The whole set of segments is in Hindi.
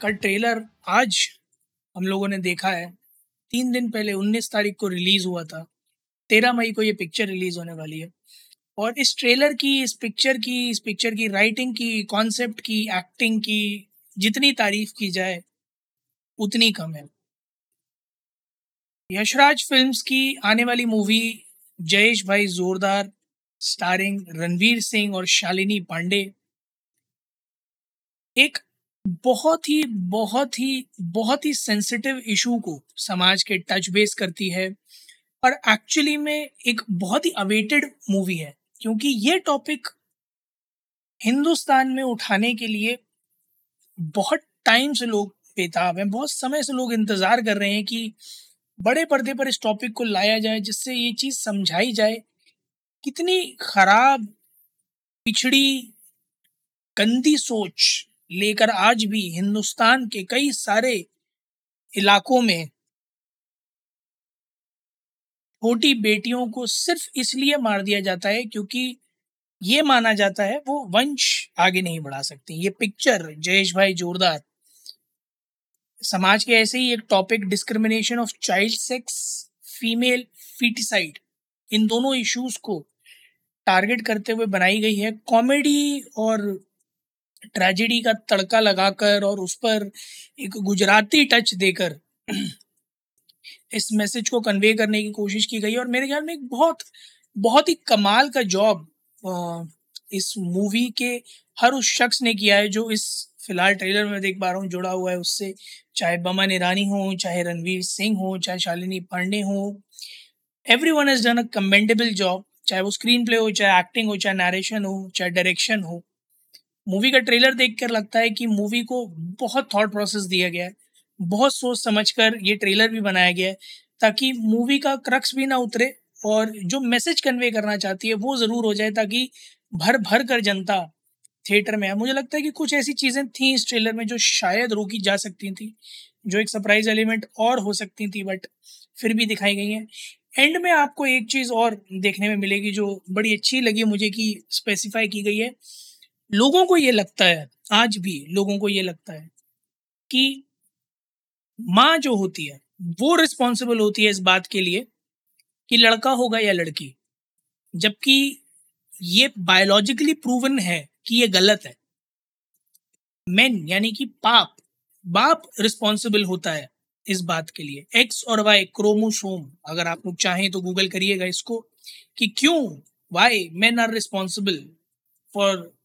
का ट्रेलर आज हम लोगों ने देखा है। तीन दिन पहले 19 तारीख को रिलीज़ हुआ था। तेरह मई को ये पिक्चर रिलीज़ होने वाली है। और इस ट्रेलर की, इस पिक्चर की, इस पिक्चर की राइटिंग की कॉन्सेप्ट की एक्टिंग की, जितनी तारीफ़ की जाए, उतनी कम है। यशराज फिल्म्स की आने वाली मूवी जयेश भाई जोरदार स्टारिंग रणवीर सिंह और शालिनी पांडे। एक बहुत ही बहुत ही बहुत ही सेंसिटिव इशू को समाज के टच बेस करती है। और एक्चुअली में एक बहुत ही अवेटेड मूवी है, क्योंकि ये टॉपिक हिंदुस्तान में उठाने के लिए बहुत टाइम से लोग बेताब हैं, बहुत समय से लोग इंतज़ार कर रहे हैं कि बड़े पर्दे पर इस टॉपिक को लाया जाए, जिससे ये चीज़ समझाई जाए। कितनी खराब, पिछड़ी, गंदी सोच लेकर आज भी हिंदुस्तान के कई सारे इलाकों में छोटी बेटियों को सिर्फ़ इसलिए मार दिया जाता है क्योंकि ये माना जाता है, वो वंश आगे नहीं बढ़ा सकती। ये पिक्चर जयेश भाई जोरदार। समाज के ऐसे ही एक topic discrimination of child sex female foeticide इन दोनों इश्यूज़ को टारगेट करते हुए बनाई गई है। कॉमेडी और ट्रेजेडी का तड़का लगाकर और उस पर एक गुजराती टच देकर इस मैसेज को कन्वे करने की कोशिश की गई। और मेरे ख्याल में एक बहुत बहुत ही कमाल का जॉब इस मूवी के हर उस शख्स ने किया है जो इस फ़िलहाल ट्रेलर में देख पा रहा हूँ, जुड़ा हुआ है उससे। चाहे बमन ईरानी हो, चाहे रणवीर सिंह हो, चाहे शालिनी पांडे हो। Every one has done a commendable job चाहे वो स्क्रीन प्ले हो, चाहे एक्टिंग हो, चाहे नरेशन हो, चाहे डायरेक्शन हो। मूवी का ट्रेलर देखकर लगता है कि मूवी को बहुत थॉट प्रोसेस दिया गया है। बहुत सोच समझकर ये ट्रेलर भी बनाया गया है, ताकि मूवी का क्रक्स भी ना उतरे और जो मैसेज कन्वे करना चाहती है वो ज़रूर हो जाए, ताकि भर भर कर जनता थिएटर में आए। मुझे लगता है कि कुछ ऐसी चीज़ें थी इस ट्रेलर में जो शायद रोकी जा सकती थी, जो एक सरप्राइज़ एलिमेंट और हो सकती थी बट फिर भी दिखाई गई हैं। एंड में आपको एक चीज़ और देखने में मिलेगी जो बड़ी अच्छी लगी मुझे कि स्पेसिफाई की गई है। लोगों को ये लगता है, आज भी लोगों को ये लगता है कि माँ जो होती है, वो रिस्पॉन्सिबल होती है इस बात के लिए कि लड़का होगा या लड़की। जबकि ये बायोलॉजिकली प्रूवन है कि ये गलत है। मेन यानी कि पाप बाप रिस्पॉन्सिबल होता है इस बात के लिए। एक्स और वाई क्रोमोसोम अगर आप लोग चाहें तो गूगल करिएगा इसको कि क्यों why men are responsible for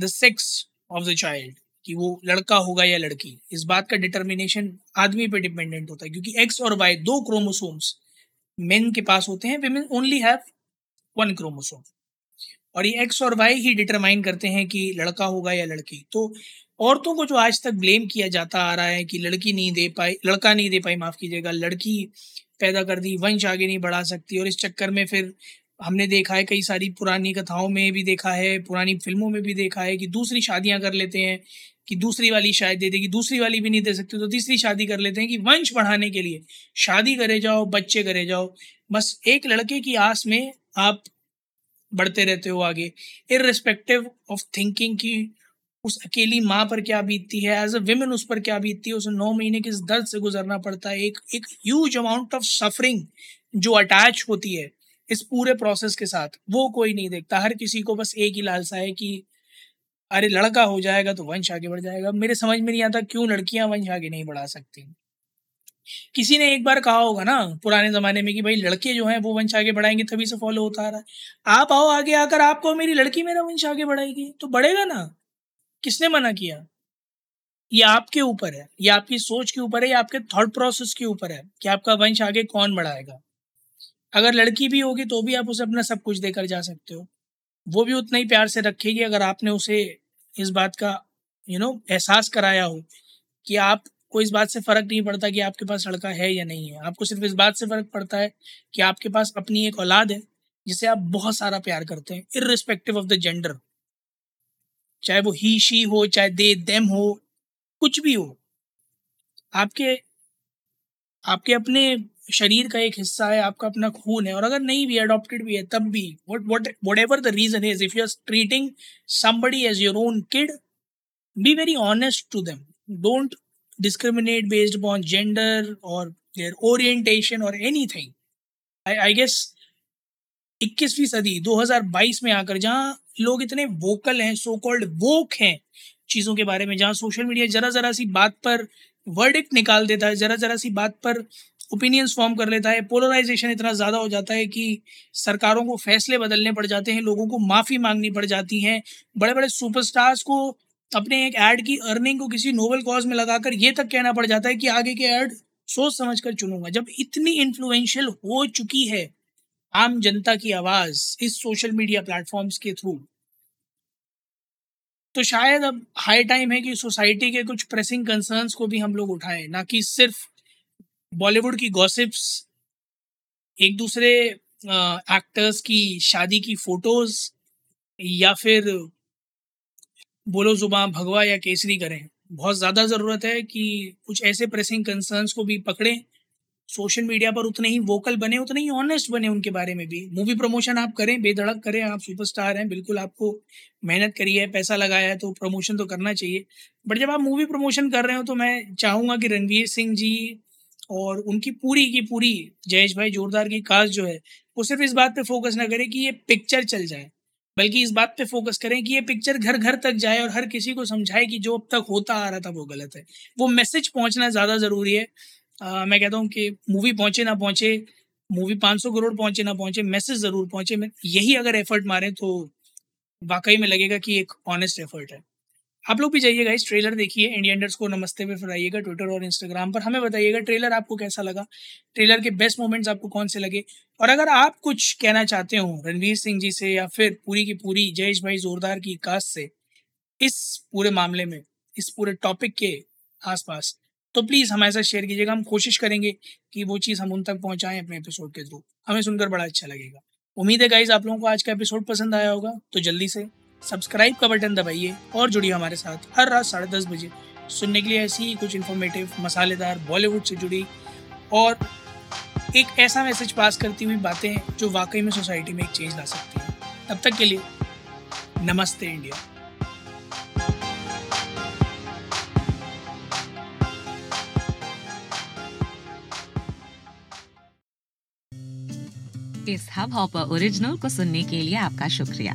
the sex of the child कि वो लड़का होगा या लड़की, इस बात का डिटर्मिनेशन आदमी पे डिपेंडेंट होता है, क्योंकि एक्स और वाई दो क्रोमोसोम्स मेन के पास होते हैं women only have one chromosome और ये एक्स और वाई ही डिटरमाइन करते हैं कि लड़का होगा या लड़की। तो औरतों को जो आज तक ब्लेम किया जाता आ रहा है कि लड़की नहीं दे पाई, लड़का नहीं दे पाई, माफ़ कीजिएगा, लड़की पैदा कर दी, वंश आगे नहीं बढ़ा सकती, और इस चक्कर में फिर हमने देखा है, कई सारी पुरानी कथाओं में भी देखा है, पुरानी फ़िल्मों में भी देखा है कि दूसरी शादियाँ कर लेते हैं, कि दूसरी वाली शायद दे देगी दूसरी वाली भी नहीं दे सकती तो तीसरी शादी कर लेते हैं कि वंश बढ़ाने के लिए, शादी करे जाओ, बच्चे करे जाओ, बस एक लड़के की आस में आप बढ़ते रहते हो आगे इरिस्पेक्टिव ऑफ़ थिंकिंग की उस अकेली माँ पर क्या बीतती है एज अ वेमेन उस पर क्या बीतती है, उसे नौ महीने के दर्द से गुजरना पड़ता है, एक एक ह्यूज अमाउंट ऑफ़ सफरिंग जो अटैच होती है। इस पूरे प्रोसेस के साथ, वो कोई नहीं देखता। हर किसी को बस एक ही लालसा है कि, अरे, लड़का हो जाएगा तो वंश आगे बढ़ जाएगा। मेरे समझ में नहीं आता क्यों लड़कियाँ वंश आगे नहीं बढ़ा सकती। किसी ने एक बार कहा होगा ना, पुराने ज़माने में कि भाई, लड़के जो हैं, वो वंश आगे बढ़ाएँगे, तभी से फॉलो होता आ रहा है। आप आओ आगे आकर, आपको मेरी लड़की मेरा वंश आगे बढ़ाएगी। तो बढ़ेगा ना? किसने मना किया? ये आपके ऊपर है, ये आपकी सोच के ऊपर है, या आपके थॉट प्रोसेस के ऊपर है कि आपका वंश आगे कौन बढ़ाएगा? अगर लड़की भी होगी तो भी आप उसे अपना सब कुछ देकर जा सकते हो। वो भी उतना ही प्यार से रखेगी अगर आपने उसे इस बात का यू नो एहसास कराया हो कि आपको इस बात से फ़र्क नहीं पड़ता कि आपके पास लड़का है या नहीं है। आपको सिर्फ़ इस बात से फ़र्क पड़ता है कि आपके पास अपनी एक औलाद है जिसे आप बहुत सारा प्यार करते हैं इरिस्पेक्टिव ऑफ़ द जेंडर चाहे वो ही शी हो, चाहे दे देम हो, कुछ भी हो। आपके आपके अपने शरीर का एक हिस्सा है आपका अपना खून है। और अगर नहीं भी अडॉप्टेड भी है तब भी। What what whatever the reason is if you are treating somebody as your own kid be very honest to them don't discriminate based upon gender or their orientation or anything. I, I guess इक्कीसवीं सदी 2022 में आकर जहाँ लोग इतने वोकल हैं सो कॉल्ड वोक हैं चीज़ों के बारे में जहाँ सोशल मीडिया ज़रा ज़रा सी बात पर वर्डिक्ट निकाल देता है ज़रा ज़रा सी बात पर ओपिनियंस फॉर्म कर लेता है पोलराइजेशन इतना ज़्यादा हो जाता है कि सरकारों को फैसले बदलने पड़ जाते हैं, लोगों को माफ़ी मांगनी पड़ जाती हैं। बड़े बड़े सुपरस्टार्स को अपने एक ऐड की अर्निंग को किसी नोबल कॉज में लगाकर ये तक कहना पड़ जाता है कि आगे के ऐड सोच समझ कर चुनूँगा जब इतनी इन्फ्लुएंशियल हो चुकी है आम जनता की आवाज़ इस सोशल मीडिया प्लेटफॉर्म्स के थ्रू तो शायद अब हाई टाइम है कि सोसाइटी के कुछ प्रेसिंग कंसर्न्स को भी हम लोग उठाएँ, ना कि सिर्फ़ बॉलीवुड की गॉसिप्स एक दूसरे एक्टर्स की शादी की फ़ोटोज़ या फिर बोलो जुबा भगवा या केसरी करें। बहुत ज़्यादा ज़रूरत है कि कुछ ऐसे प्रेसिंग कंसर्न्स को भी पकड़ें। सोशल मीडिया पर उतने ही वोकल बने, उतने ही ऑनेस्ट बने उनके बारे में भी। मूवी प्रमोशन आप करें, बेधड़क करें, आप सुपरस्टार हैं, बिल्कुल आपको मेहनत करी है, पैसा लगाया है तो प्रमोशन तो करना चाहिए। बट जब आप मूवी प्रमोशन कर रहे हो तो मैं चाहूँगा कि रणवीर सिंह जी और उनकी पूरी की पूरी जयेश भाई जोरदार की कास्ट जो है वो सिर्फ़ इस बात पे फोकस ना करें कि ये पिक्चर चल जाए बल्कि इस बात पे फोकस करें कि ये पिक्चर घर घर तक जाए और हर किसी को समझाए कि जो अब तक होता आ रहा था वो गलत है। वो मैसेज पहुँचना ज़्यादा ज़रूरी है। आ, मैं कहता हूँ कि मूवी पहुँचे ना पहुँचे मूवी 500 करोड़ पहुँचे ना पहुँचे मैसेज ज़रूर पहुँचे। यही अगर एफर्ट मारें तो वाकई में लगेगा कि एक ऑनेस्ट एफर्ट है। आप लोग भी जाइएगा इस ट्रेलर देखिए इंडियंडर्स को नमस्ते पे आइएगा ट्विटर और इंस्टाग्राम पर। हमें बताइएगा ट्रेलर आपको कैसा लगा? ट्रेलर के बेस्ट मोमेंट्स आपको कौन से लगे? और अगर आप कुछ कहना चाहते हो रणवीर सिंह जी से या फिर पूरी की पूरी जयेश भाई जोरदार की कास्ट से, इस पूरे मामले में, इस पूरे टॉपिक के आसपास तो प्लीज़ हमारे साथ शेयर कीजिएगा। हम कोशिश करेंगे कि वो चीज़ हम उन तक पहुँचाएँ अपने एपिसोड के थ्रू हमें सुनकर बड़ा अच्छा लगेगा। उम्मीद है गाइज़ आप लोगों को आज का एपिसोड पसंद आया होगा तो जल्दी से सब्सक्राइब का बटन दबाइए और जुड़िए हमारे साथ हर रात साढ़े दस बजे। सुनने के लिए ऐसी ही कुछ इन्फॉर्मेटिव मसालेदार बॉलीवुड से जुड़ी और एक ऐसा मैसेज पास करती हुई बातें जो वाकई में सोसाइटी में एक चेंज ला सकती हैं। तब तक के लिए नमस्ते इंडिया। इस हब हॉपर ओरिजिनल को सुनने के लिए आपका शुक्रिया।